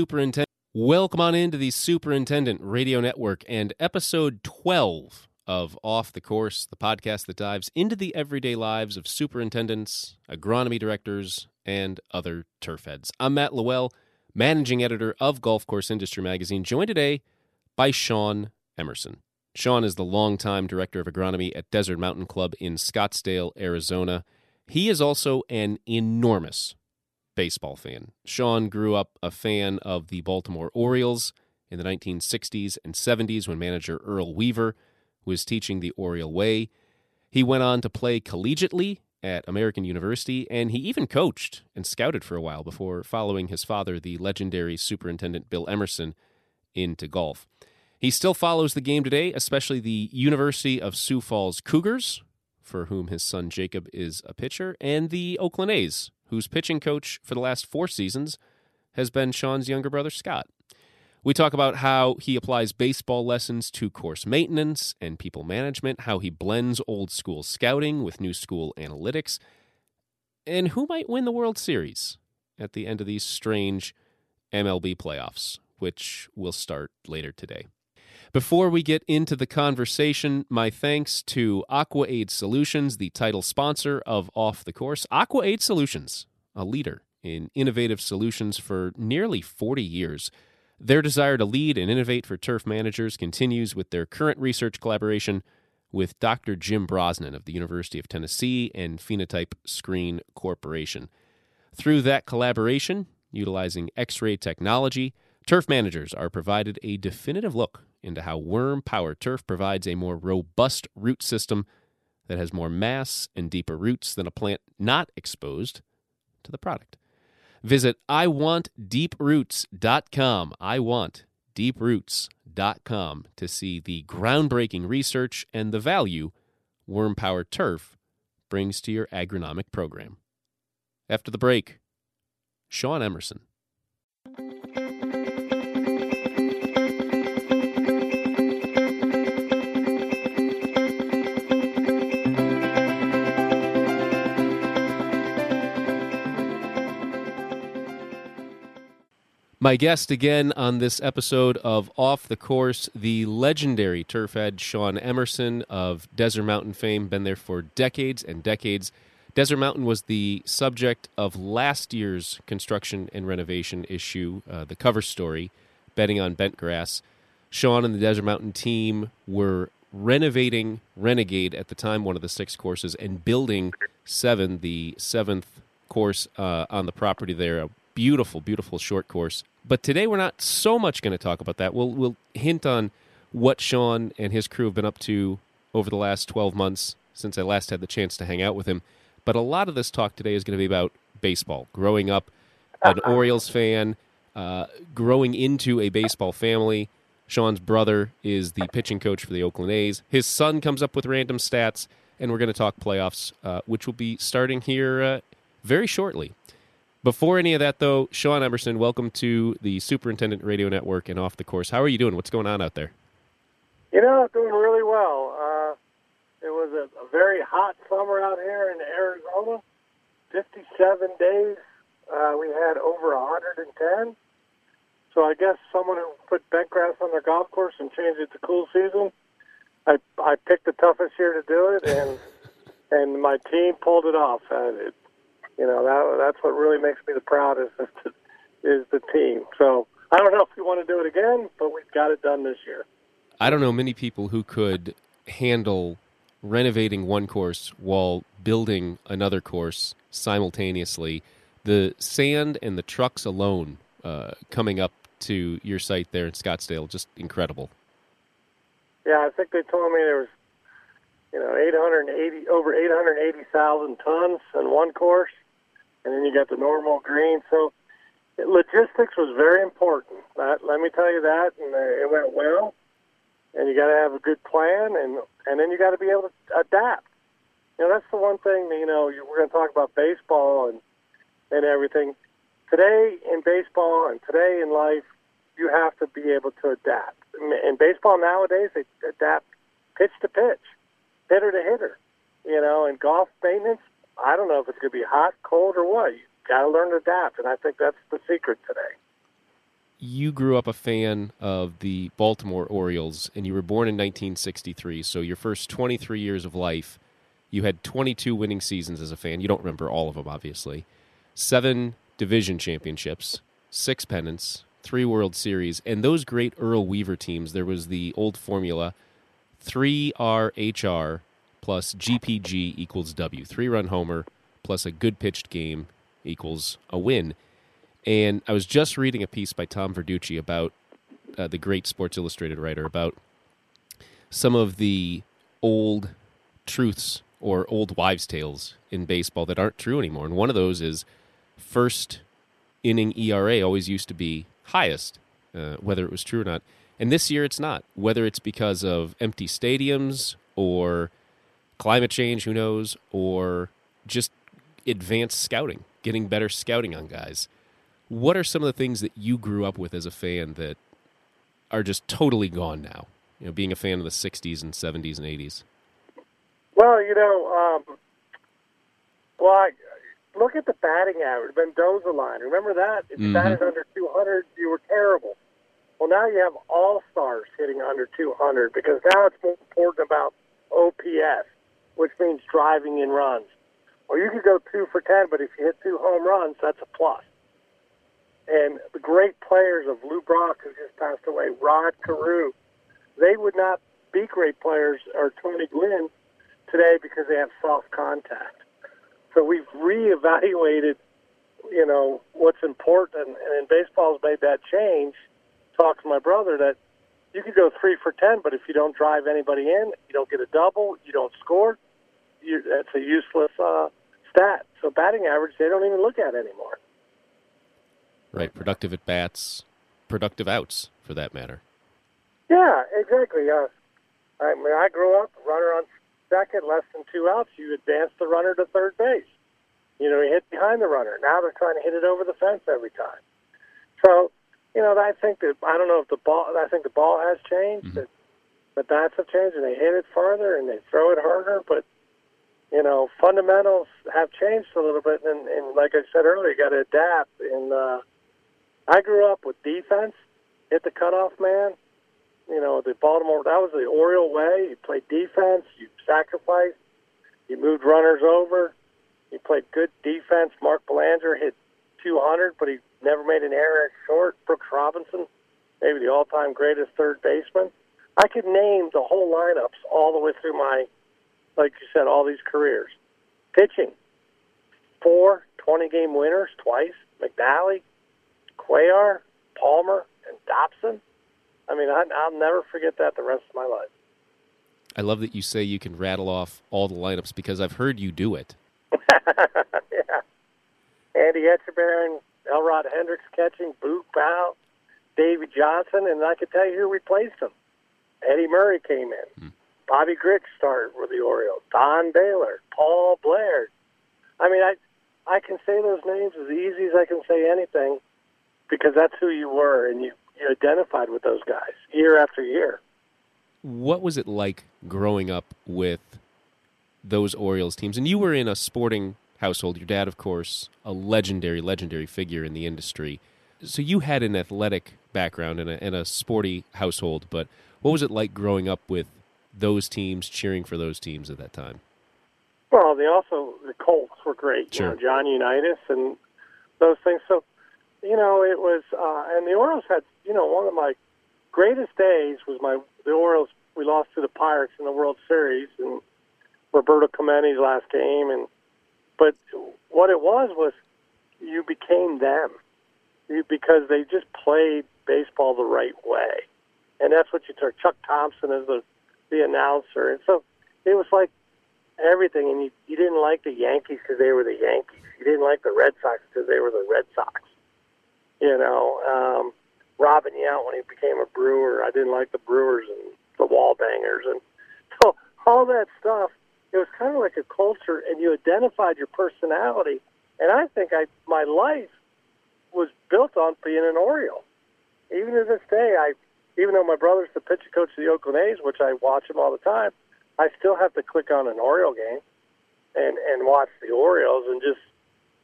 Superintendent. Welcome on into the Superintendent Radio Network and episode 12 of Off the Course, the podcast that dives into the everyday lives of superintendents, agronomy directors, and other turf heads. I'm Matt Lowell, managing editor of Golf Course Industry Magazine, joined today by Shawn Emerson. Shawn is the longtime director of agronomy at Desert Mountain Club in Scottsdale, Arizona. He is also an enormous baseball fan. Shawn grew up a fan of the Baltimore Orioles in the 1960s and 70s when manager Earl Weaver was teaching the Oriole way. He went on to play collegiately at American University, and he even coached and scouted for a while before following his father, the legendary Superintendent Bill Emerson, into golf. He still follows the game today, especially the University of Sioux Falls Cougars, for whom his son Jacob is a pitcher, and the Oakland A's, whose pitching coach for the last four seasons has been Shawn's younger brother, Scott. We talk about how he applies baseball lessons to course maintenance and people management, how he blends old school scouting with new school analytics, and who might win the World Series at the end of these strange MLB playoffs, which will start later today. Before we get into the conversation, my thanks to AquaAid Solutions, the title sponsor of Off the Course. AquaAid Solutions, a leader in innovative solutions for nearly 40 years. Their desire to lead and innovate for turf managers continues with their current research collaboration with Dr. Jim Brosnan of the University of Tennessee and Phenotype Screen Corporation. Through that collaboration, utilizing X ray technology, turf managers are provided a definitive look into how worm power turf provides a more robust root system that has more mass and deeper roots than a plant not exposed to the product. Visit iwantdeeproots.com. iwantdeeproots.com to see the groundbreaking research and the value worm power turf brings to your agronomic program. After the break, Shawn Emerson. My guest again on this episode of Off the Course, the legendary turf head Shawn Emerson of Desert Mountain fame, been there for decades and decades. Desert Mountain was the subject of last year's construction and renovation issue, uh, the cover story, betting on bent grass. Shawn and the Desert Mountain team were renovating Renegade at the time, one of the six courses, and building Seven, the seventh course uh, on the property there, beautiful, beautiful short course. But today we're not so much going to talk about that. We'll we'll hint on what Shawn and his crew have been up to over the last 12 months since I last had the chance to hang out with him. But a lot of this talk today is going to be about baseball. Growing up an Orioles fan, uh, growing into a baseball family. Shawn's brother is the pitching coach for the Oakland A's. His son comes up with random stats, and we're going to talk playoffs, uh, which will be starting here uh, very shortly. Before any of that, though, Shawn Emerson, welcome to the Superintendent Radio Network and Off the Course. How are you doing? What's going on out there? You know, doing really well. Uh, it was a, a very hot summer out here in Arizona. 57 days. Uh, we had over 110. So I guess someone who put bent grass on their golf course and changed it to cool season, I I picked the toughest year to do it, and and my team pulled it off. Uh, it, you know that that's what really makes me the proudest is, to, is the team. So I don't know if we want to do it again, but we've got it done this year. I don't know many people who could handle renovating one course while building another course simultaneously. The sand and the trucks alone uh, coming up to your site there in Scottsdale, just incredible. Yeah, I think they told me there was, you know, 880 over 880,000 tons in one course and then you got the normal green. So logistics was very important. That, let me tell you that, and uh, it went well. And you got to have a good plan, and and then you got to be able to adapt. You know, that's the one thing. You know, we're going to talk about baseball and and everything. Today in baseball and today in life, you have to be able to adapt. In baseball nowadays, they adapt pitch to pitch, hitter to hitter. You know, in golf maintenance, I don't know if it's going to be hot, cold, or what. You got to learn to adapt, and I think that's the secret today. you grew up a fan of the Baltimore Orioles, and you were born in 1963. So your first 23 years of life, you had 22 winning seasons as a fan. You don't remember all of them, obviously. Seven division championships, six pennants, three World Series, and those great Earl Weaver teams. There was the old formula: three RHR plus GPG equals W. Three run homer plus a good pitched game equals a win. And I was just reading a piece by Tom Verducci about uh, the great Sports Illustrated writer about some of the old truths or old wives' tales in baseball that aren't true anymore. And one of those is first inning ERA always used to be highest, uh, whether it was true or not. And this year it's not, whether it's because of empty stadiums or climate change, who knows, or just advanced scouting, getting better scouting on guys. What are some of the things that you grew up with as a fan that are just totally gone now? You know, being a fan of the '60s and '70s and '80s. Well, you know, um, well, I, look at the batting average, Mendoza line. Remember that? If you Mhm. batted under 200, you were terrible. Well, now you have all stars hitting under 200 because now it's more important about OPS, which means driving in runs. Or you could go two for 10, but if you hit two home runs, that's a plus. And the great players of Lou Brock, who just passed away, Rod Carew, they would not be great players, or Tony Gwynn, today because they have soft contact. So we've reevaluated, you know, what's important, and, baseball's made that change. Talk to my brother that you could go three for ten, but if you don't drive anybody in, you don't get a double, you don't score. You, that's a useless uh, stat. So batting average, they don't even look at anymore. Right, productive at bats, productive outs, for that matter. Yeah, exactly. Uh, I mean, I grew up runner on second, less than two outs. You advance the runner to third base. You know, you hit behind the runner. Now they're trying to hit it over the fence every time. So, you know, I think that I don't know if the ball. I think the ball has changed. That the bats have changed, and they hit it farther and they throw it harder. But fundamentals have changed a little bit, and, and like I said earlier, you got to adapt. And uh, I grew up with defense, hit the cutoff man. You know, the Baltimore, that was the Oriole way. You played defense, you sacrificed, you moved runners over, you played good defense. Mark Belanger hit 200, but he never made an error short. Brooks Robinson, maybe the all time greatest third baseman. I could name the whole lineups all the way through my, like you said, all these careers. Pitching, four 20 game winners twice McNally, Cuellar, Palmer, and Dobson. I mean, I, I'll never forget that the rest of my life. I love that you say you can rattle off all the lineups because I've heard you do it. yeah. Andy Etchebarren, Elrod Hendricks catching, Boog Powell, Davy Johnson, and I could tell you who replaced him. Eddie Murray came in. Hmm. Bobby Grich started with the Orioles. Don Baylor, Paul Blair. I mean, I I can say those names as easy as I can say anything because that's who you were, and you, you identified with those guys year after year. What was it like growing up with those Orioles teams? And you were in a sporting household. Your dad, of course, a legendary, legendary figure in the industry. So you had an athletic background and a, and a sporty household. But what was it like growing up with those teams, cheering for those teams at that time? Well, they also the Colts were great. Sure. You know, John Unitas and those things. So, you know, it was, uh, and the Orioles had, you know, one of my greatest days was my the Orioles. We lost to the Pirates in the World Series, and Roberto Clemente's last game. And but what it was was you became them, you, because they just played baseball the right way, and that's what you took. Chuck Thompson as the the announcer, and so it was like everything. And you, you didn't like the Yankees because they were the Yankees. You didn't like the Red Sox because they were the Red Sox. You know, um, Robin Yount when he became a Brewer, I didn't like the Brewers and the Wallbangers, and so all that stuff. It was kind of like a culture, and you identified your personality. And I think I my life was built on being an Oriole. Even to this day, I even though my brother's the pitching coach of the Oakland A's, which I watch him all the time, I still have to click on an Oriole game and and watch the Orioles and just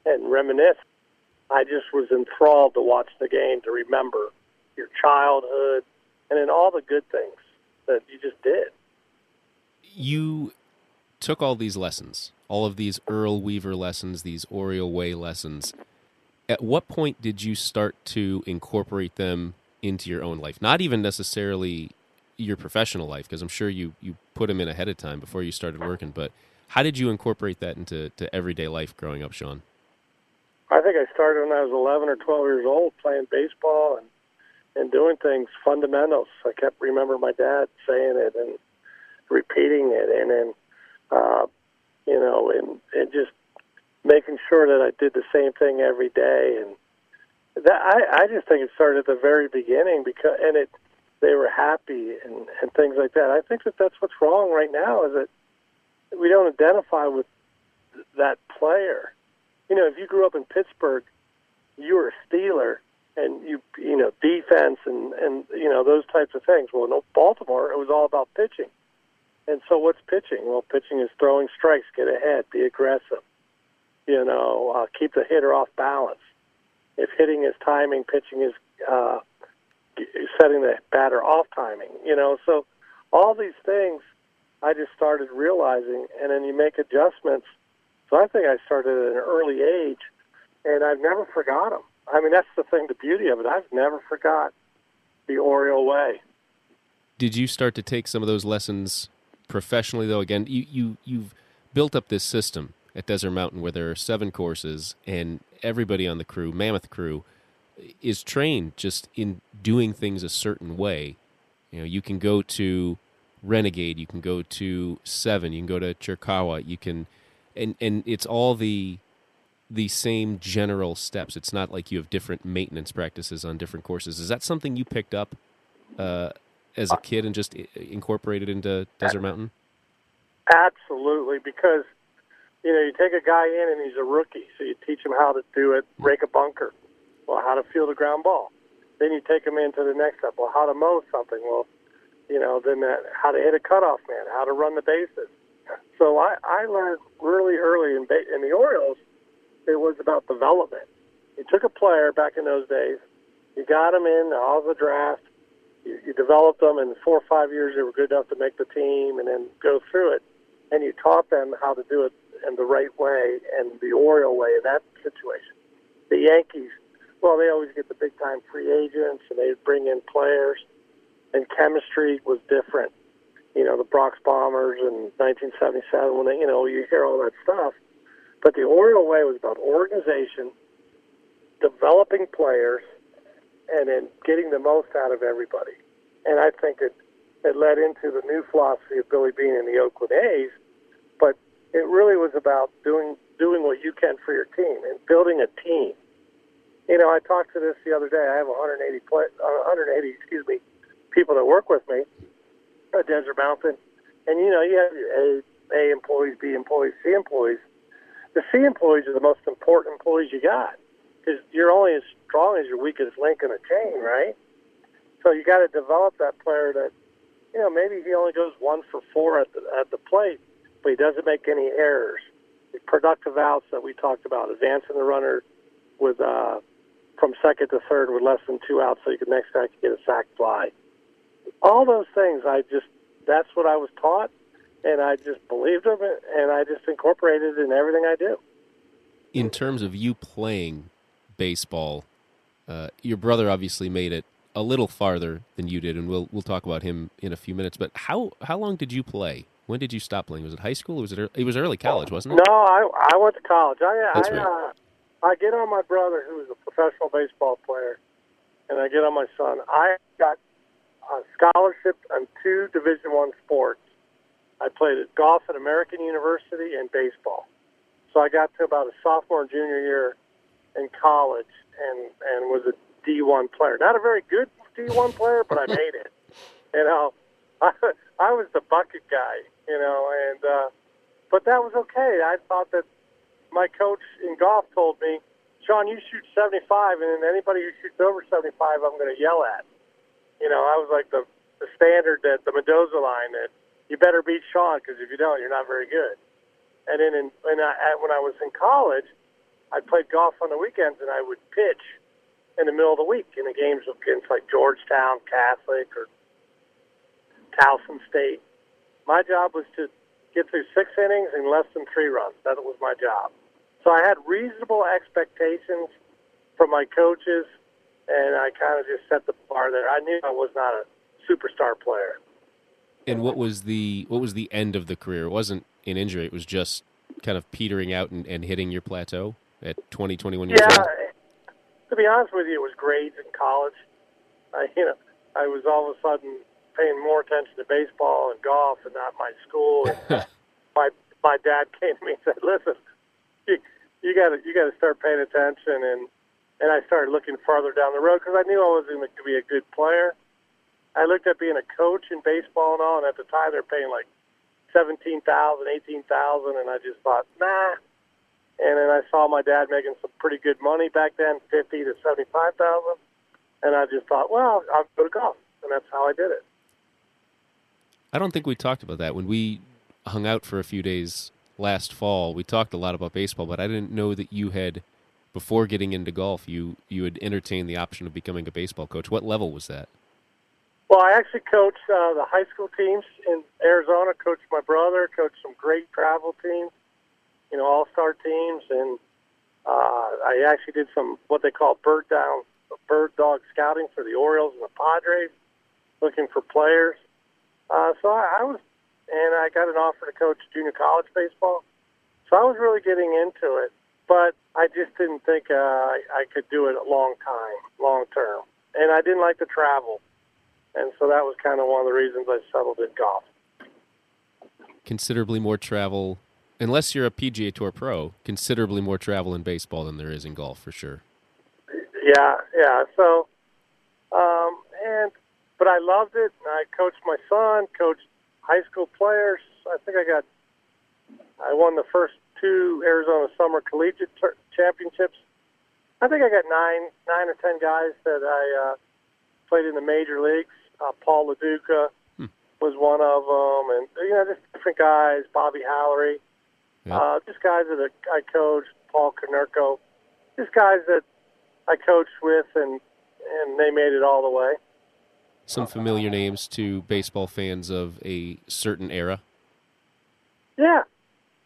and reminisce. I just was enthralled to watch the game to remember your childhood, and in all the good things that you just did. You took all these lessons, all of these Earl Weaver lessons, these Oriole Way lessons. At what point did you start to incorporate them into your own life? Not even necessarily your professional life, because I'm sure you, you put them in ahead of time before you started working, but how did you incorporate that into to everyday life growing up, Shawn? I think I started when I was 11 or 12 years old playing baseball and and doing things fundamentals. I kept remember my dad saying it and repeating it, and then uh, you know, and and just making sure that I did the same thing every day. And that I I just think it started at the very beginning because and it they were happy and and things like that. I think that that's what's wrong right now is that we don't identify with that player. You know, if you grew up in Pittsburgh, you were a Steeler and you you know defense and and you know those types of things. Well, no, Baltimore it was all about pitching, and so what's pitching? Well, pitching is throwing strikes, get ahead, be aggressive, you know, uh, keep the hitter off balance. If hitting is timing, pitching is uh, setting the batter off timing. You know, so all these things I just started realizing, and then you make adjustments. So I think I started at an early age, and I've never forgot them. I mean, that's the thing, the beauty of it. I've never forgot the Oriole way. Did you start to take some of those lessons professionally, though? Again, you, you you've built up this system at Desert Mountain where there are seven courses, and everybody on the crew, Mammoth crew, is trained just in doing things a certain way. You know, you can go to Renegade, you can go to Seven, you can go to Chiricahua, you can, and and it's all the the same general steps. It's not like you have different maintenance practices on different courses. Is that something you picked up uh, as a kid and just incorporated into Desert Mountain? Absolutely, because you know you take a guy in and he's a rookie, so you teach him how to do it, rake a bunker, well, how to field a ground ball. Then you take him into the next step, well, how to mow something. Well, you know, then that, how to hit a cutoff man, how to run the bases. So I, I learned really early in, in the Orioles it was about development. You took a player back in those days, you got them in all the draft, you, you developed them, and four or five years they were good enough to make the team, and then go through it, and you taught them how to do it in the right way and the Oriole way in that situation. The Yankees, well, they always get the big time free agents, and they bring in players, and chemistry was different. You know, the Bronx Bombers in 1977, when they, you know, you hear all that stuff but the Oriole way was about organization, developing players, and then getting the most out of everybody. And I think it, it led into the new philosophy of Billy Beane and the Oakland A's. It really was about doing doing what you can for your team and building a team. You know, I talked to this the other day. I have 180 play, uh, 180, excuse me, people that work with me at Desert Mountain, and you know, you have your A A employees, B employees, C employees the C employees are the most important employees you got because you're only as strong as your weakest link in a chain, right? So you got to develop that player that, you know, maybe he only goes one for four at the at the plate, but he doesn't make any errors. The productive outs that we talked about, advancing the runner with uh, from second to third with less than two outs, so you can next can get a sac fly. All those things, I just that's what I was taught, and I just believed him, and I just incorporated it in everything I do. In terms of you playing baseball, uh, your brother obviously made it a little farther than you did, and we'll we'll talk about him in a few minutes. But how how long did you play? When did you stop playing? Was it high school? Or was it? Early, it was early college, wasn't it? No, I I went to college. I That's I, right. uh, I get on my brother, who was a professional baseball player, and I get on my son. I got a scholarship on two Division One sports. I played at golf at American University and baseball. So I got to about a sophomore and junior year in college and and was a D1 player. Not a very good D1 player, but I made it. You know, I was the bucket guy. You know, and uh, but that was okay. I thought that my coach in golf told me, Shawn, you shoot 75, and then anybody who shoots over 75, I'm going to yell at. You know, I was like the the standard that the Mendoza line that you better beat Shawn because if you don't, you're not very good. And then in, when I when I was in college, I played golf on the weekends and I would pitch, in the middle of the week in the games against like Georgetown Catholic or Towson State. My job was to get through six innings in less than three runs. That was my job. So I had reasonable expectations from my coaches, and I kind of just set the bar there. I knew I was not a superstar player. And what was the what was the end of the career? It wasn't an injury. It was just kind of petering out and, and hitting your plateau at 20, 21 years old? yeah, old. to be honest with you, it was grades in college. I, you know, I was all of a sudden paying more attention to baseball and golf and not my school. And my my dad came to me and said, "Listen, you you got to you got to start paying attention." And and I started looking farther down the road because I knew I was going to be a good player. I looked at being a coach in baseball and all, and at the time they're paying like seventeen thousand, eighteen thousand, and I just thought, nah. And then I saw my dad making some pretty good money back then, fifty to seventy-five thousand, and I just thought, well, I'll go to golf, and that's how I did it. I don't think we talked about that when we hung out for a few days last fall. We talked a lot about baseball, but I didn't know that you had, before getting into golf, you you had entertained the option of becoming a baseball coach. What level was that? Well, I actually coached uh, the high school teams in Arizona. Coached my brother. Coached some great travel teams. You know, all-star teams, and uh, I actually did some what they call bird down, bird dog scouting for the Orioles and the Padres, looking for players. Uh, so I, I was, and I got an offer to coach junior college baseball. So I was really getting into it, but I just didn't think uh, I, I could do it a long time, long term, and I didn't like to travel, and so that was kind of one of the reasons I settled in golf. Considerably more travel, unless you're a PGA Tour pro. Considerably more travel in baseball than there is in golf, for sure. Yeah, yeah. So, um, and but I loved it. I coached my son, coached high school players. I think I got, I won the first two Arizona Summer Collegiate ter- Championships. I think I got nine, nine or ten guys that I uh, played in the major leagues. Uh, Paul Lo Duca Hmm. was one of them, and you know, just different guys. Bobby Hallery, Yeah. uh, just guys that I coached. Paul Konerko, just guys that I coached with, and and they made it all the way. Some familiar names to baseball fans of a certain era. Yeah,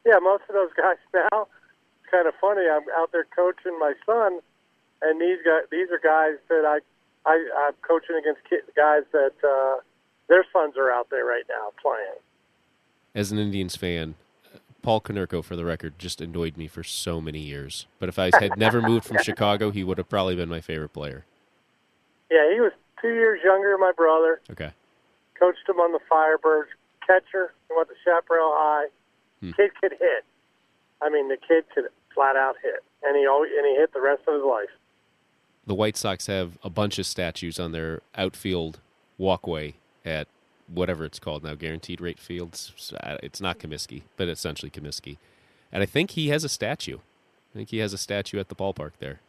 yeah. Most of those guys now. It's kind of funny. I'm out there coaching my son, and these guys, these are guys that I, I I'm coaching against guys that uh, their sons are out there right now playing. As an Indians fan, Paul Konerko, for the record, just annoyed me for so many years. But if I had never moved from Chicago, he would have probably been my favorite player. Yeah, he was two years younger than my brother. Okay. Coached him on the Firebirds. Catcher. He went to Chaparral High. Hmm. Kid could hit. I mean, the kid could flat out hit, and he always and he hit the rest of his life. The White Sox have a bunch of statues on their outfield walkway at whatever it's called now, Guaranteed Rate Fields. It's not Comiskey, but essentially Comiskey. And I think he has a statue. I think he has a statue at the ballpark there.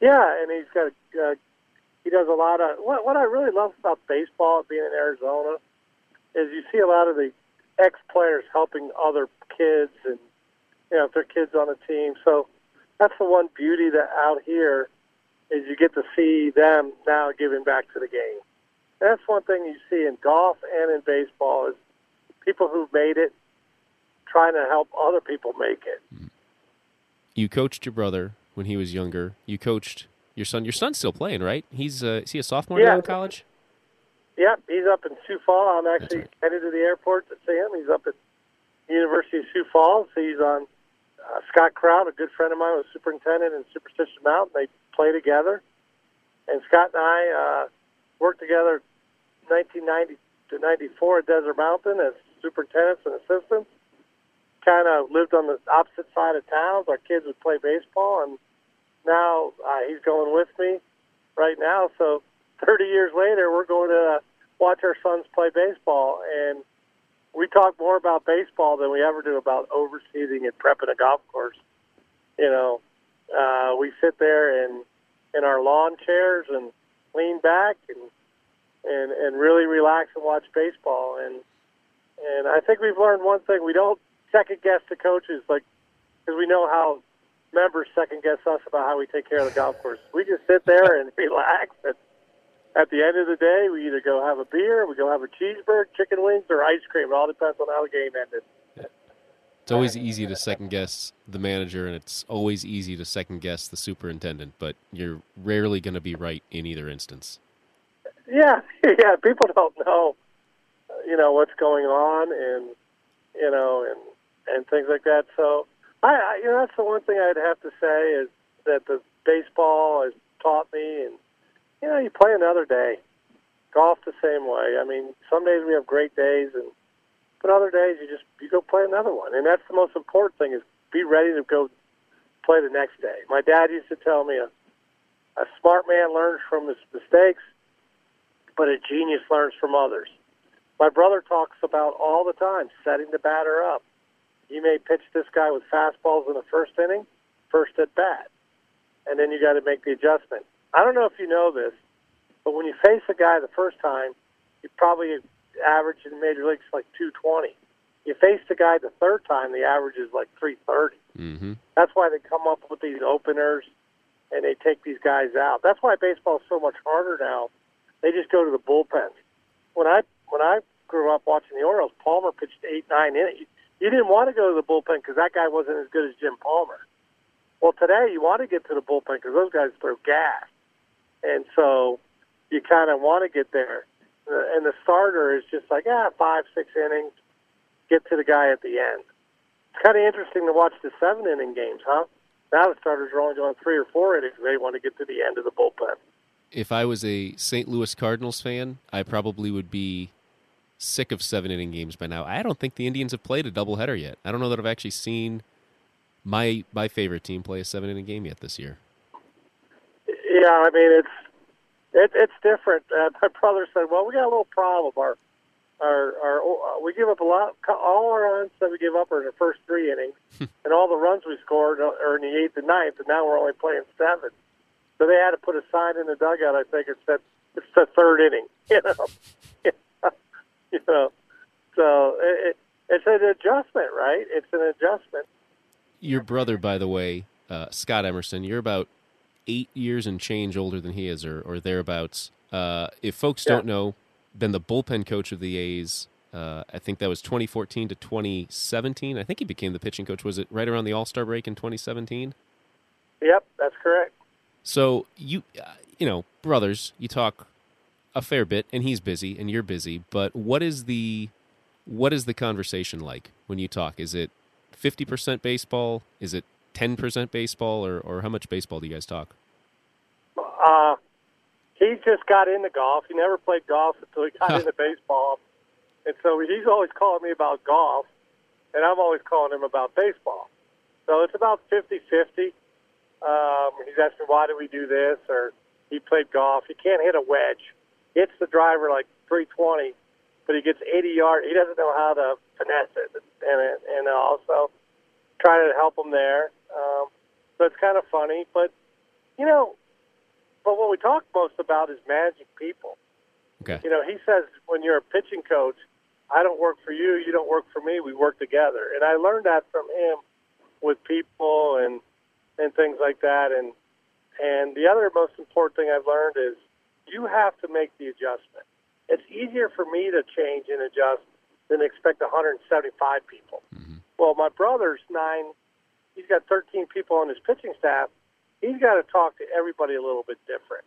Yeah, and he's got a, uh, he does a lot of what what I really love about baseball being in Arizona is you see a lot of the ex players helping other kids and you know if their kids on a team. So that's the one beauty that out here is you get to see them now giving back to the game. And that's one thing you see in golf and in baseball is people who've made it trying to help other people make it. You coached your brother when he was younger. You coached your son. Your son's still playing, right? He's uh, is he a sophomore Yeah. now in college? Yep, he's up in Sioux Falls. I'm actually right. headed to the airport to see him. He's up at University of Sioux Falls. He's on uh, Scott Kraut, a good friend of mine, was superintendent in Superstition Mountain. They play together, and Scott and I uh, worked together 1990 to 94 at Desert Mountain as superintendents and assistants. Kind of lived on the opposite side of towns. Our kids would play baseball, and now uh, he's going with me right now. So 30 years later, we're going to watch our sons play baseball, and we talk more about baseball than we ever do about overseeding and prepping a golf course. You know, uh, we sit there in in our lawn chairs and lean back and and and really relax and watch baseball. And and I think we've learned one thing: we don't second guess the coaches, like because we know how members second guess us about how we take care of the golf course. We just sit there and relax. And at the end of the day, we either go have a beer, we go have a cheeseburger, chicken wings, or ice cream. It all depends on how the game ended. It's always easy to second guess the manager, and it's always easy to second guess the superintendent, but you're rarely going to be right in either instance. Yeah, yeah. People don't know, you know, what's going on, and you know, and and things like that. So, I, you know, that's the one thing I'd have to say is that the baseball has taught me, and you know, you play another day. Golf the same way. I mean, some days we have great days, and but other days you just you go play another one, and that's the most important thing is be ready to go play the next day. My dad used to tell me a a smart man learns from his mistakes, but a genius learns from others. My brother talks about all the time setting the batter up. You may pitch this guy with fastballs in the first inning, first at bat, and then you got to make the adjustment. I don't know if you know this, but when you face a guy the first time, you probably average in the major leagues like 220. You face the guy the third time, the average is like 330. Mm-hmm. That's why they come up with these openers and they take these guys out. That's why baseball is so much harder now. They just go to the bullpens. When I when I grew up watching the Orioles, Palmer pitched eight nine innings. You didn't want to go to the bullpen because that guy wasn't as good as Jim Palmer. Well, today you want to get to the bullpen because those guys throw gas, and so you kind of want to get there and the starter is just like, ah, five, six innings, get to the guy at the end. It's kind of interesting to watch the seven inning games, huh? Now the starters are only going three or four innings. They want to get to the end of the bullpen. If I was a St. Louis Cardinals fan, I probably would be sick of seven inning games by now. I don't think the Indians have played a doubleheader yet. I don't know that I've actually seen my my favorite team play a seven inning game yet this year. Yeah, I mean it's it, it's different. Uh, my brother said, "Well, we got a little problem. Our, our, our, uh, we give up a lot. All our runs that we give up are in the first three innings, and all the runs we scored are in the eighth and ninth. And now we're only playing seven. So they had to put a sign in the dugout. I think it said it's the third inning. You know, you know. So it, it's an adjustment, right? It's an adjustment. Your brother, by the way, uh, Scott Emerson, you're about eight years and change older than he is, or, or thereabouts. Uh, if folks yeah. don't know, then the bullpen coach of the A's, uh, I think that was 2014 to 2017. I think he became the pitching coach. Was it right around the All Star break in 2017? Yep, that's correct. So you, uh, you know, brothers, you talk a fair bit, and he's busy, and you're busy. But what is the what is the conversation like when you talk? Is it 50% baseball? Is it ten percent baseball, or or how much baseball do you guys talk? Uh, he just got into golf. He never played golf until he got into baseball, and so he's always calling me about golf, and I'm always calling him about baseball. So it's about fifty-fifty. Um, he's asking why do we do this, or he played golf. He can't hit a wedge. Hits the driver like 320, but he gets 80 yards. He doesn't know how to finesse it, and and also trying to help him there. Um, so it's kind of funny, but you know, but what we talk most about is managing people. Okay. You know, he says when you're a pitching coach, I don't work for you, you don't work for me. We work together, and I learned that from him with people and and things like that. And and the other most important thing I've learned is you have to make the adjustment. It's easier for me to change and adjust than expect 175 people. Mm-hmm. Well, my brother's nine he's got 13 people on his pitching staff. He's got to talk to everybody a little bit different,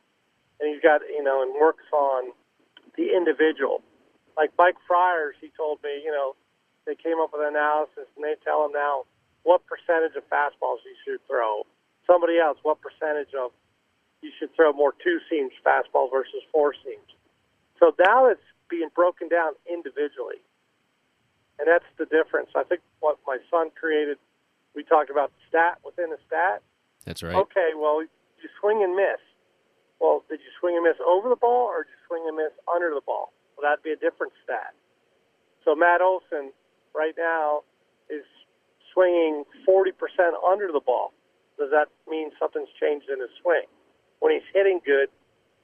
and he's got you know and works on the individual. Like Mike Fiers, he told me, you know, they came up with an analysis and they tell him now what percentage of fastballs you should throw. Somebody else, what percentage of you should throw more two seams fastball versus four seams. So now it's being broken down individually. And that's the difference. I think what my son created we talked about stat within a stat. That's right. Okay, well, you swing and miss. Well, did you swing and miss over the ball or did you swing and miss under the ball? Well, that'd be a different stat. So Matt Olson right now is swinging 40% under the ball. Does that mean something's changed in his swing? When he's hitting good,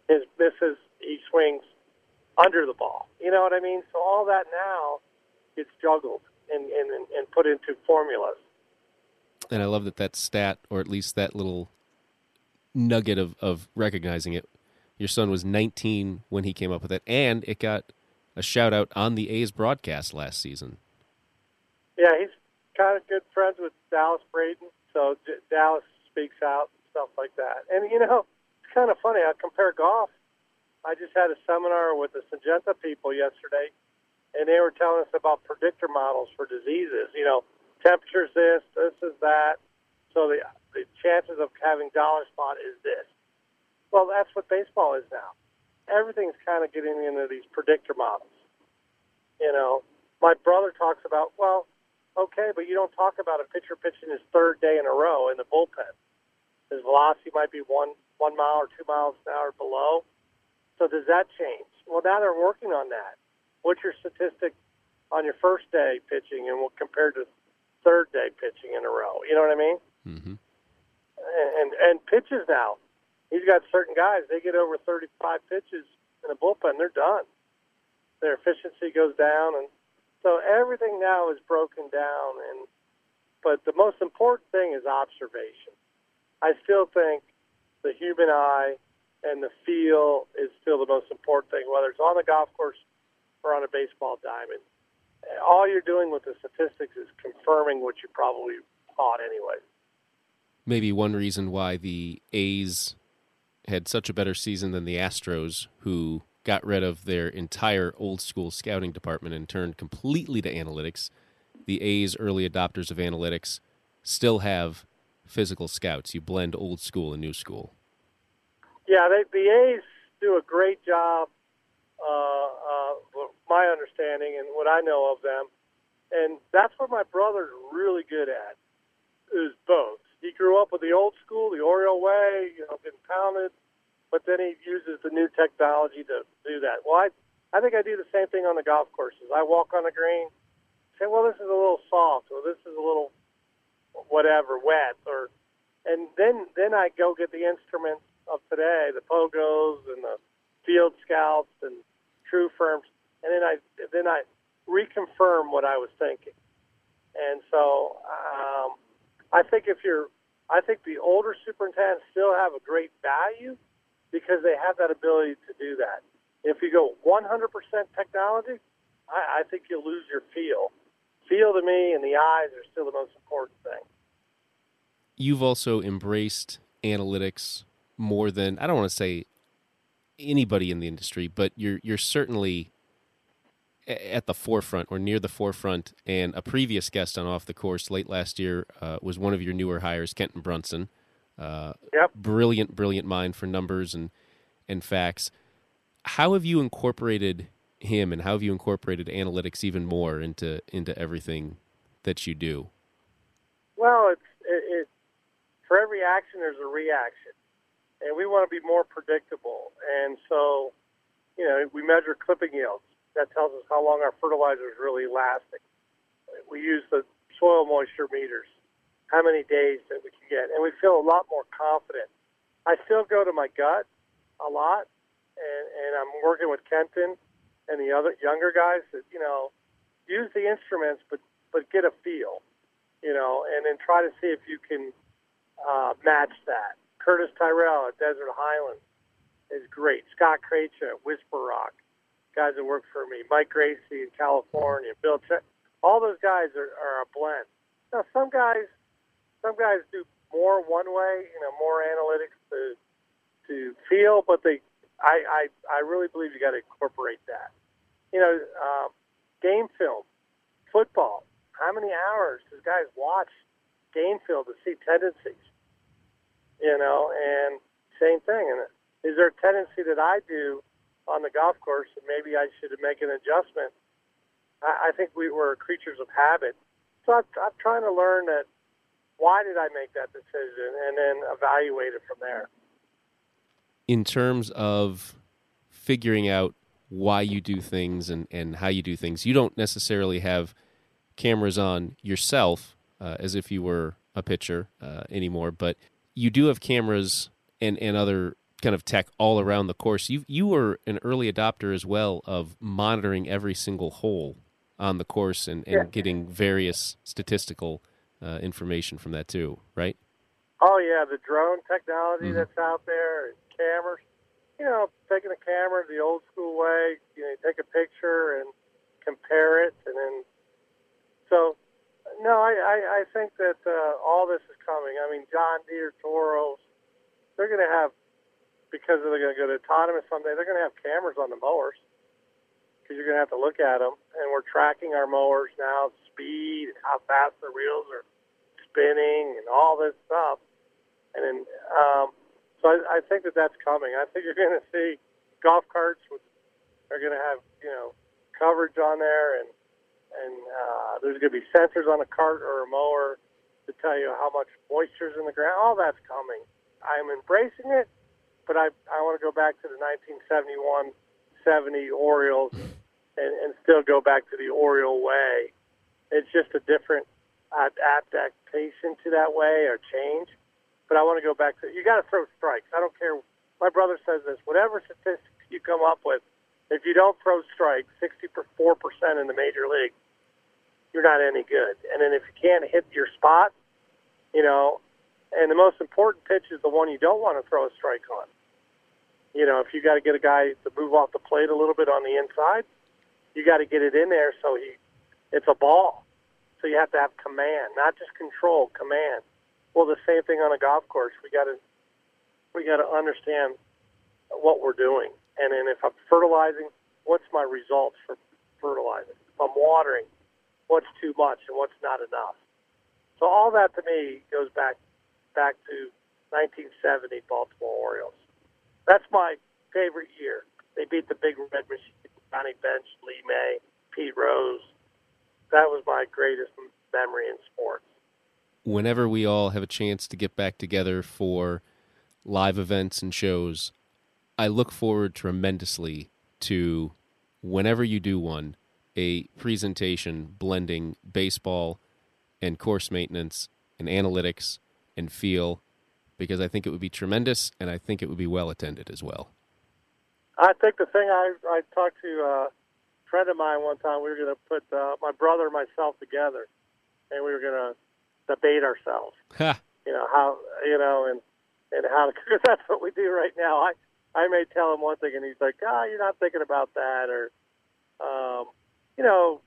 his misses, he swings under the ball. You know what I mean? So all that now gets juggled and, and, and put into formulas. And I love that that stat, or at least that little nugget of, of recognizing it. Your son was 19 when he came up with it, and it got a shout out on the A's broadcast last season. Yeah, he's kind of good friends with Dallas Braden, so D- Dallas speaks out and stuff like that. And you know, kind of funny. I compare golf. I just had a seminar with the Syngenta people yesterday, and they were telling us about predictor models for diseases. You know, temperature's this, this is that. So the the chances of having dollar spot is this. Well, that's what baseball is now. Everything's kind of getting into these predictor models. You know, my brother talks about, well, okay, but you don't talk about a pitcher pitching his third day in a row in the bullpen. His velocity might be one one mile or two miles an hour below. So does that change? Well, now they're working on that. What's your statistic on your first day pitching, and compared to third day pitching in a row? You know what I mean? Mm-hmm. And and pitches now. He's got certain guys. They get over 35 pitches in a bullpen, they're done. Their efficiency goes down, and so everything now is broken down. And but the most important thing is observation. I still think the human eye and the feel is still the most important thing, whether it's on the golf course or on a baseball diamond. All you're doing with the statistics is confirming what you probably thought anyway. Maybe one reason why the A's had such a better season than the Astros, who got rid of their entire old school scouting department and turned completely to analytics. The A's, early adopters of analytics, still have physical scouts. You blend old school and new school. Yeah, they, the A's do a great job. Uh, uh, my understanding and what I know of them, and that's what my brother's really good at is both. He grew up with the old school, the Oriole way, you know, getting pounded, but then he uses the new technology to do that. Well, I, I think I do the same thing on the golf courses. I walk on the green, say, well, this is a little soft, or this is a little whatever, wet, or, and then then I go get the instruments of today, the pogos and the field scouts and TruFirms, and then I then I reconfirm what I was thinking. And so um, I think if you're, I think the older superintendents still have a great value because they have that ability to do that. If you go 100% technology, I, I think you'll lose your feel. Feel to me and the eyes are still the most important thing. You've also embraced analytics more than I don't want to say anybody in the industry, but you're you're certainly at the forefront or near the forefront. And a previous guest on Off the Course late last year uh, was one of your newer hires, Kenton Brunson. Uh, yep. Brilliant, brilliant mind for numbers and and facts. How have you incorporated him, and how have you incorporated analytics even more into into everything that you do? Well, it's it, it for every action there's a reaction and we want to be more predictable. And so, you know, we measure clipping yields. That tells us how long our fertilizer is really lasting. We use the soil moisture meters, how many days that we can get, and we feel a lot more confident. I still go to my gut a lot, and, and I'm working with Kenton and the other younger guys that you know use the instruments, but but get a feel, you know, and then try to see if you can uh, match that. Curtis Tyrell at Desert Highlands is great. Scott Krejci at Whisper Rock, guys that work for me. Mike Gracie in California. Bill, Ch- all those guys are, are a blend. Now some guys, some guys do more one way, you know, more analytics to to feel, but they, I, I, I really believe you got to incorporate that. You know, um, game film, football. How many hours does guys watch game film to see tendencies? you know, and same thing. And is there a tendency that I do on the golf course and maybe I should make an adjustment? I, I think we were creatures of habit. So I'm, I'm trying to learn that why did I make that decision and then evaluate it from there. In terms of figuring out why you do things and, and how you do things, you don't necessarily have cameras on yourself uh, as if you were a pitcher uh, anymore, but you do have cameras and, and other kind of tech all around the course. You you were an early adopter as well of monitoring every single hole on the course and, and yeah. getting various statistical uh, information from that too, right? Oh yeah, the drone technology Mhm. that's out there, and cameras. You know, taking a camera the old school way. You know, you take a picture and compare it, and then. So, no, I I, I think that uh, all this is coming. I mean, John Deere, Toros, they're going to have because they're going to go to autonomous someday. They're going to have cameras on the mowers because you're going to have to look at them, and we're tracking our mowers now, speed how fast the reels are spinning and all this stuff. And um, so I, I think that that's coming. I think you're going to see golf carts with are going to have you know coverage on there, and and uh, there's going to be sensors on a cart or a mower to tell you how much moisture's in the ground. All that's coming. I'm embracing it, but I I want to go back to the 1971, 70 Orioles, and and still go back to the Oriole way. It's just a different ad- adaptation to that way or change. But I want to go back to you got to throw strikes. I don't care. My brother says this. Whatever statistics you come up with, if you don't throw strikes, 64% in the major league, you're not any good. And then if you can't hit your spot, you know, and the most important pitch is the one you don't want to throw a strike on. You know, if you got to get a guy to move off the plate a little bit on the inside, you got to get it in there so he, it's a ball. So you have to have command, not just control, command. Well, the same thing on a golf course. We got to, we got to understand what we're doing. And then if I'm fertilizing, what's my results for fertilizing? If I'm watering, what's too much and what's not enough? So all that to me goes back back to 1970 Baltimore Orioles. That's my favorite year. They beat the Big Red Machine, Johnny Bench, Lee May, Pete Rose. That was my greatest memory in sports. Whenever we all have a chance to get back together for live events and shows, I look forward tremendously to whenever you do one, a presentation blending baseball and course maintenance and analytics and feel because I think it would be tremendous and I think it would be well attended as well. I think the thing I I talked to a friend of mine one time. We were going to put uh, my brother and myself together, and we were going to debate ourselves. Ha! You know how you know and and how because that's what we do right now. I I may tell him one thing, and he's like, "Ah, you're not thinking about that," or um, you know,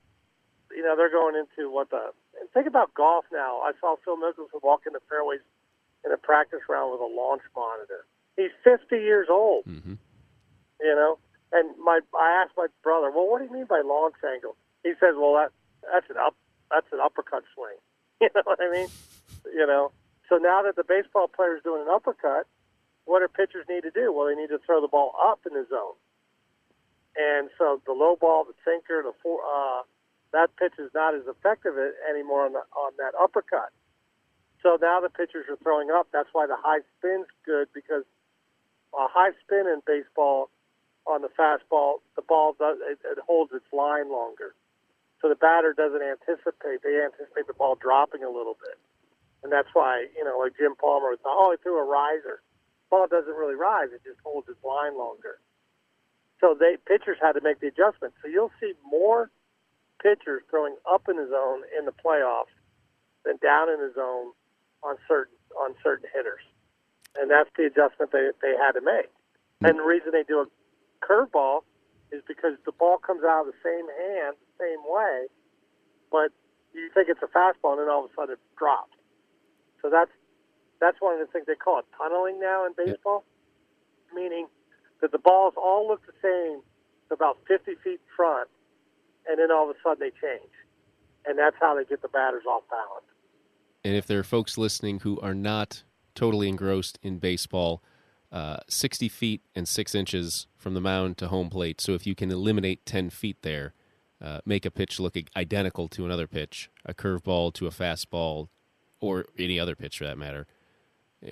you know, they're going into what the and think about golf now. I saw Phil Mickelson walk in the fairways in a practice round with a launch monitor. He's 50 years old hmm you know. And my, I asked my brother, well, what do you mean by launch angle? He says, well, that that's an up, that's an uppercut swing. You know what I mean? You know. So now that the baseball player's doing an uppercut, what do pitchers need to do? Well, they need to throw the ball up in the zone. And so the low ball, the sinker, the four, uh, that pitch is not as effective anymore on the, on that uppercut. So now the pitchers are throwing up. That's why the high spin's good because a high spin in baseball on the fastball, the ball does it, it holds its line longer. So the batter doesn't anticipate; they anticipate the ball dropping a little bit, and that's why you know, like Jim Palmer thought, oh, he threw a riser. Ball doesn't really rise; it just holds its line longer. So they pitchers had to make the adjustment. So you'll see more pitchers throwing up in the zone in the playoffs than down in the zone on certain on certain hitters, and that's the adjustment they they had to make. And the reason they do a curveball is because the ball comes out of the same hand, the same way, but you think it's a fastball, and then all of a sudden it drops. So that's that's one of the things they call it tunneling now in baseball, meaning that the balls all look the same about 50 feet front, and then all of a sudden they change, and that's how they get the batters off balance. And if there are folks listening who are not totally engrossed in baseball, uh, 60 feet and six inches from the mound to home plate. So if you can eliminate 10 feet there, uh, make a pitch look identical to another pitch, a curveball to a fastball, or any other pitch for that matter,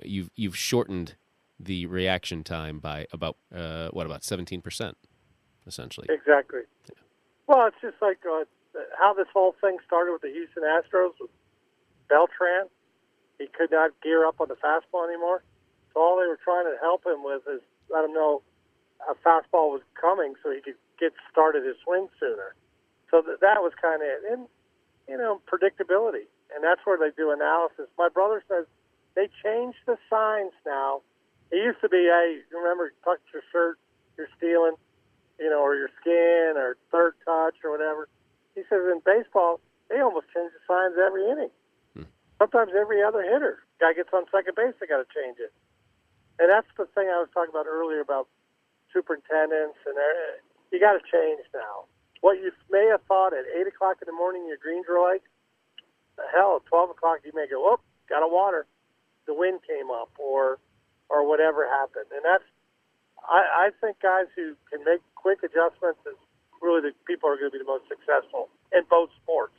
you've you've shortened the reaction time by about uh, what about 17 percent, essentially. Exactly. Well, it's just like uh, how this whole thing started with the Houston Astros with Beltran. He could not gear up on the fastball anymore. So all they were trying to help him with is let him know a fastball was coming so he could get started his swing sooner. So th- that was kind of it. And, you know, predictability. and that's where they do analysis. My brother says they changed the signs now. It used to be, hey, remember, touch your shirt, you're stealing, you know, or your skin, or third touch, or whatever. He says in baseball, they almost change the signs every inning. Hmm. Sometimes every other hitter, guy gets on second base, they got to change it. And that's the thing I was talking about earlier about superintendents, and you got to change now. What you may have thought at eight o'clock in the morning your greens were like, hell, at twelve o'clock you may go, oh, got a water, the wind came up, or or whatever happened, and that's. I, I think guys who can make quick adjustments is really the people are going to be the most successful in both sports.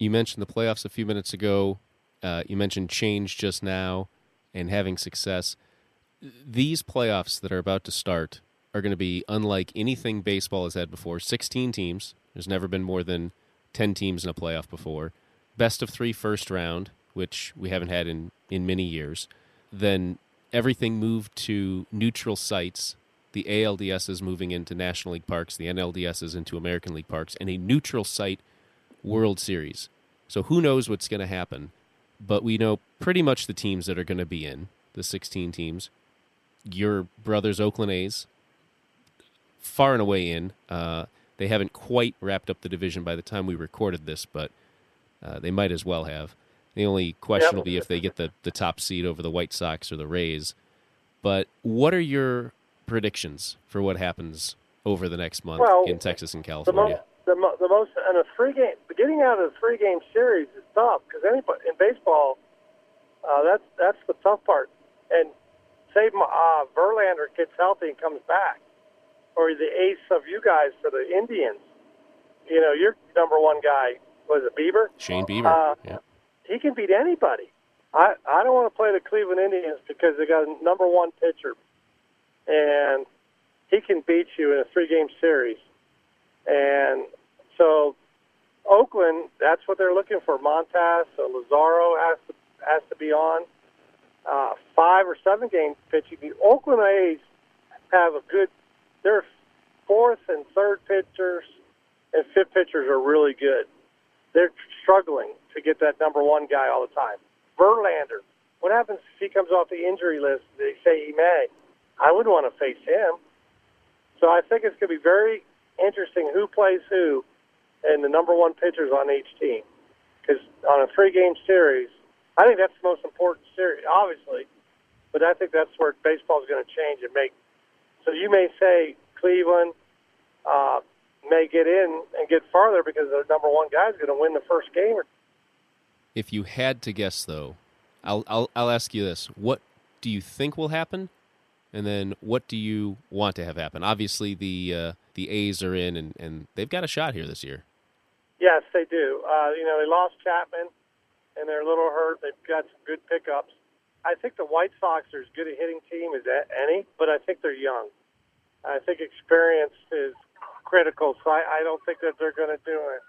You mentioned the playoffs a few minutes ago. Uh, you mentioned change just now and having success. These playoffs that are about to start are going to be unlike anything baseball has had before. 16 teams. There's never been more than 10 teams in a playoff before. Best of three first round, which we haven't had in, in many years. Then everything moved to neutral sites. The ALDS is moving into National League parks, the NLDS is into American League parks, and a neutral site World Series. So who knows what's going to happen? But we know pretty much the teams that are going to be in the 16 teams. Your brothers, Oakland A's, far and away in. Uh, they haven't quite wrapped up the division by the time we recorded this, but uh, they might as well have. The only question yep. will be if they get the, the top seed over the White Sox or the Rays. But what are your predictions for what happens over the next month well, in Texas and California? The, mo- the, mo- the most and a three game getting out of a three game series is tough because anybody in baseball, uh, that's that's the tough part. And say uh, Verlander gets healthy and comes back, or the ace of you guys for the Indians. You know, your number one guy was it Bieber? Shane Bieber. Uh, yeah. He can beat anybody. I I don't want to play the Cleveland Indians because they got a number one pitcher, and he can beat you in a three game series. And so Oakland, that's what they're looking for. Montas, so Luzardo has to has to be on. Uh, five or seven game pitching. The Oakland A's have a good their fourth and third pitchers and fifth pitchers are really good. They're struggling to get that number one guy all the time. Verlander, what happens if he comes off the injury list? They say he may. I wouldn't want to face him. So I think it's going to be very interesting who plays who and the number one pitchers on each team. Because on a three-game series, I think that's the most important series, obviously. But I think that's where baseball is going to change and make so you may say Cleveland uh, may get in and get farther because the number one guy is going to win the first game. If you had to guess, though, I'll, I'll I'll ask you this: What do you think will happen, and then what do you want to have happen? Obviously, the uh, the A's are in, and, and they've got a shot here this year. Yes, they do. Uh, you know, they lost Chapman, and they're a little hurt. They've got some good pickups. I think the White Sox are as good a hitting team as any, but I think they're young. I think experience is critical, so I, I don't think that they're going to do it.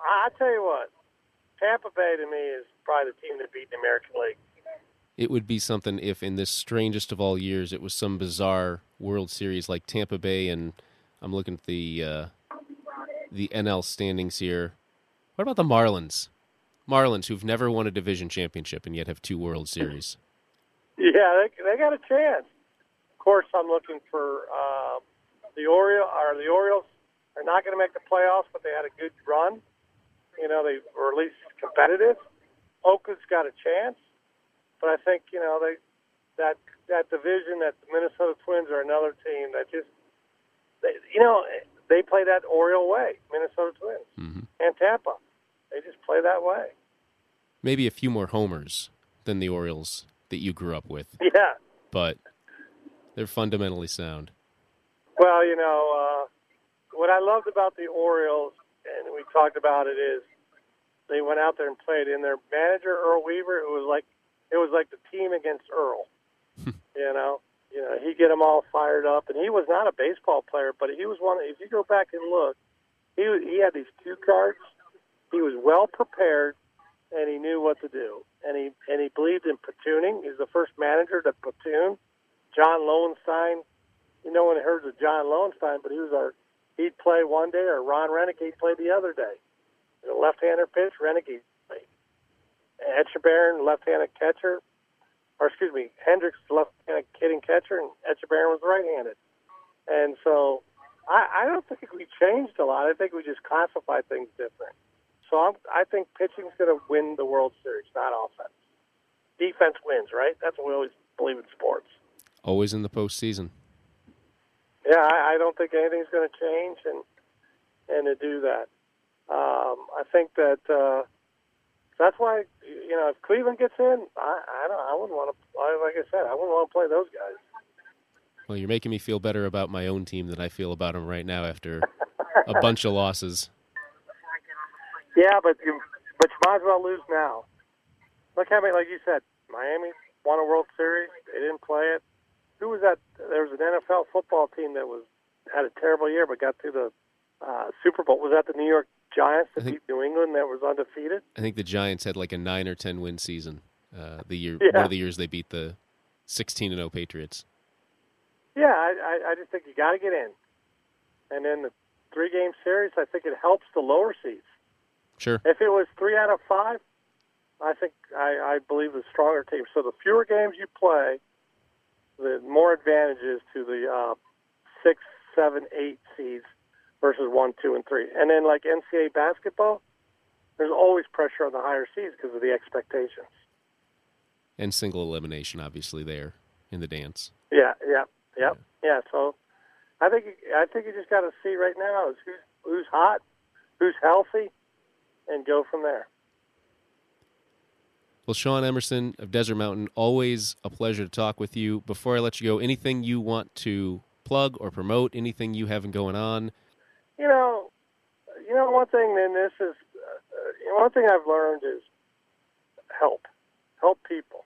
I, tell you what, Tampa Bay to me is probably the team that beat the American League. It would be something if, in this strangest of all years, it was some bizarre World Series like Tampa Bay, and I'm looking at the uh, the NL standings here. What about the Marlins? Marlins, who've never won a division championship and yet have two World Series. Yeah, they, they got a chance Of course, I'm looking for uh, the Orioles. Are the Orioles are not going to make the playoffs, but they had a good run. You know, they were at least competitive. Oakland's got a chance, but I think you know they that that division that the Minnesota Twins are another team that just they, you know they play that Oriole way, Minnesota Twins mm-hmm. and Tampa. They just play that way. Maybe a few more homers than the Orioles that you grew up with. Yeah, but they're fundamentally sound. Well, you know, uh, what I loved about the Orioles, and we talked about it, is they went out there and played. And their manager Earl Weaver, it was like it was like the team against Earl. you know, you know, he get them all fired up, and he was not a baseball player, but he was one. If you go back and look, he he had these cue cards. He was well prepared, and he knew what to do. And he and he believed in platooning. He's the first manager to platoon John Lowenstein. You know one heard of John Lowenstein, but he was our he'd play one day, or Ron Roenicke played the other day. The left-hander pitch, Roenicke played. Etchebarren, left-handed catcher, or excuse me, Hendricks left-handed hitting catcher, and Etchebarren was right-handed. And so I, I don't think we changed a lot. I think we just classified things different. So I'm, I think pitching's going to win the World Series, not offense. Defense wins, right? That's what we always believe in sports. Always in the postseason. Yeah, I, I don't think anything's going to change, and and to do that, um, I think that uh, that's why you know if Cleveland gets in, I I, don't, I wouldn't want to. Like I said, I wouldn't want to play those guys. Well, you're making me feel better about my own team than I feel about them right now after a bunch of losses. Yeah, but you but you might as well lose now. Look how many, like you said, Miami won a World Series. They didn't play it. Who was that? There was an NFL football team that was had a terrible year but got to the uh, Super Bowl. Was that the New York Giants that think, beat New England that was undefeated? I think the Giants had like a nine or ten win season. Uh, the year Yeah. one of the years they beat the sixteen and zero Patriots. Yeah, I, I, I just think you got to get in. And then the three game series, I think it helps the lower seeds. Sure. If it was three out of five, I think I, I believe the stronger team. So the fewer games you play, the more advantages to the uh, six, seven, eight seeds versus one, two, and three. And then like NCAA basketball, there's always pressure on the higher seeds because of the expectations. And single elimination, obviously, there in the dance. Yeah, yeah, yeah, yeah. So I think I think you just got to see right now is who's who's hot, who's healthy, and go from there. Well, Shawn Emerson of Desert Mountain, always a pleasure to talk with you. Before I let you go, anything you want to plug or promote, anything you have going on? You know, you know one thing. Then this is uh, one thing I've learned is help, help people.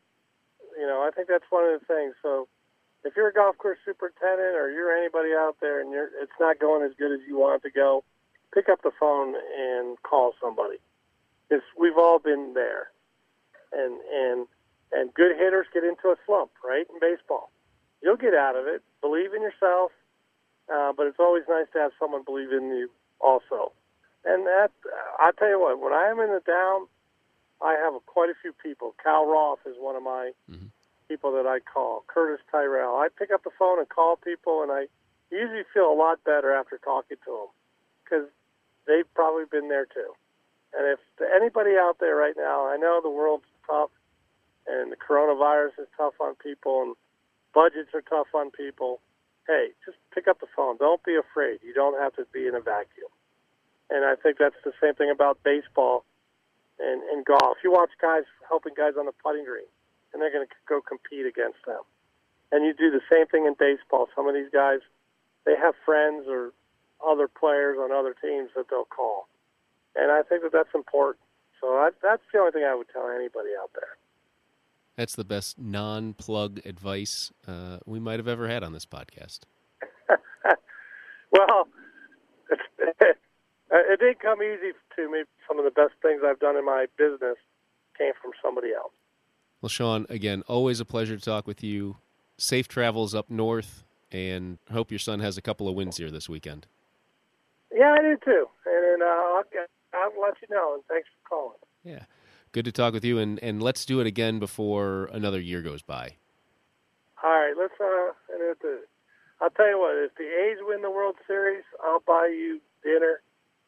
You know, I think that's one of the things. So, if you're a golf course superintendent or you're anybody out there and you're it's not going as good as you want it to go, pick up the phone and call somebody. Because we've all been there, and and and good hitters get into a slump, right? In baseball, you'll get out of it. Believe in yourself, uh, but it's always nice to have someone believe in you also. And that I tell you what, when I am in the down, I have quite a few people. Cal Roth is one of my Mhm. people that I call. Curtis Tyrrell. I pick up the phone and call people, and I usually feel a lot better after talking to them because they've probably been there too. And if anybody out there right now, I know the world's tough, and the coronavirus is tough on people, and budgets are tough on people. Hey, just pick up the phone. Don't be afraid. You don't have to be in a vacuum. And I think that's the same thing about baseball and, and golf. You watch guys helping guys on the putting green, and they're going to go compete against them. And you do the same thing in baseball. Some of these guys, they have friends or other players on other teams that they'll call. And I think that that's important. So that, that's the only thing I would tell anybody out there. That's the best non plug advice uh, we might have ever had on this podcast. Well, it's, it didn't come easy to me. Some of the best things I've done in my business came from somebody else. Well, Shawn, again, always a pleasure to talk with you. Safe travels up north, and hope your son has a couple of wins here this weekend. Yeah, I do too. And uh, I'll, I'll let you know. And thanks for calling. Yeah. Good to talk with you, and, and let's do it again before another year goes by. All right, let's. Uh, the, I'll tell you what. If the A's win the World Series, I'll buy you dinner.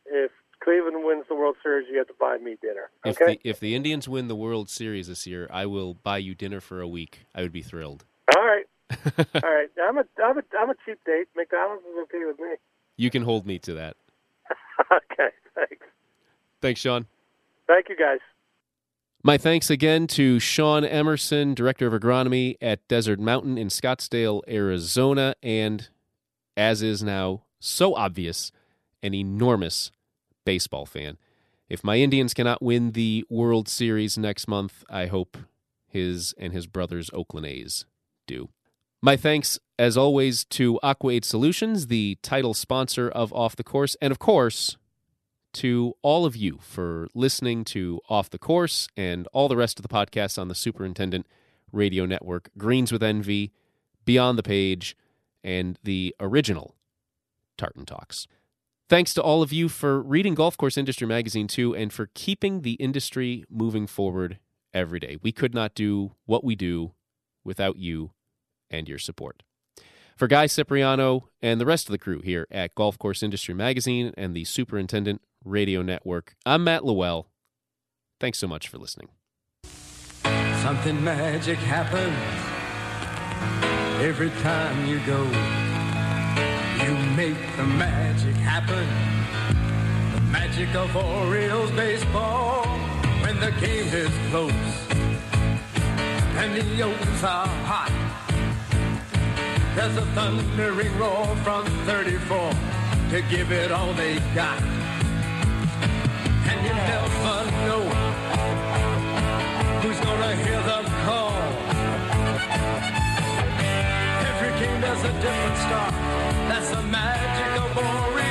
If Cleveland wins the World Series, you have to buy me dinner. If Okay. the if the Indians win the World Series this year, I will buy you dinner for a week. I would be thrilled. All right. All right. I'm a I'm a I'm a cheap date. McDonald's is okay with me. you can hold me to that. okay. Thanks. Thanks, Shawn. Thank you, guys. My thanks again to Shawn Emerson, Director of Agronomy at Desert Mountain in Scottsdale, Arizona, and, as is now so obvious, an enormous baseball fan. If my Indians cannot win the World Series next month, I hope his and his brother's Oakland A's do. My thanks, as always, to AquaAid Solutions, the title sponsor of Off the Course, and of course, to all of you for listening to Off the Course and all the rest of the podcasts on the Superintendent Radio Network, Greens with Envy, Beyond the Page, and the original Tartan Talks. Thanks to all of you for reading Golf Course Industry Magazine too and for keeping the industry moving forward every day. We could not do what we do without you and your support. For Guy Cipriano and the rest of the crew here at Golf Course Industry Magazine and the Superintendent Radio Network. I'm Matt LaWell. Thanks so much for listening. Something magic happens every time you go. You make the magic happen. The magic of Orioles baseball when the game is close and the O's are hot. There's a thundering roar from 34 to give it all they got and you never know who's gonna hear the call. Every king has a different star. That's the magic of Orient.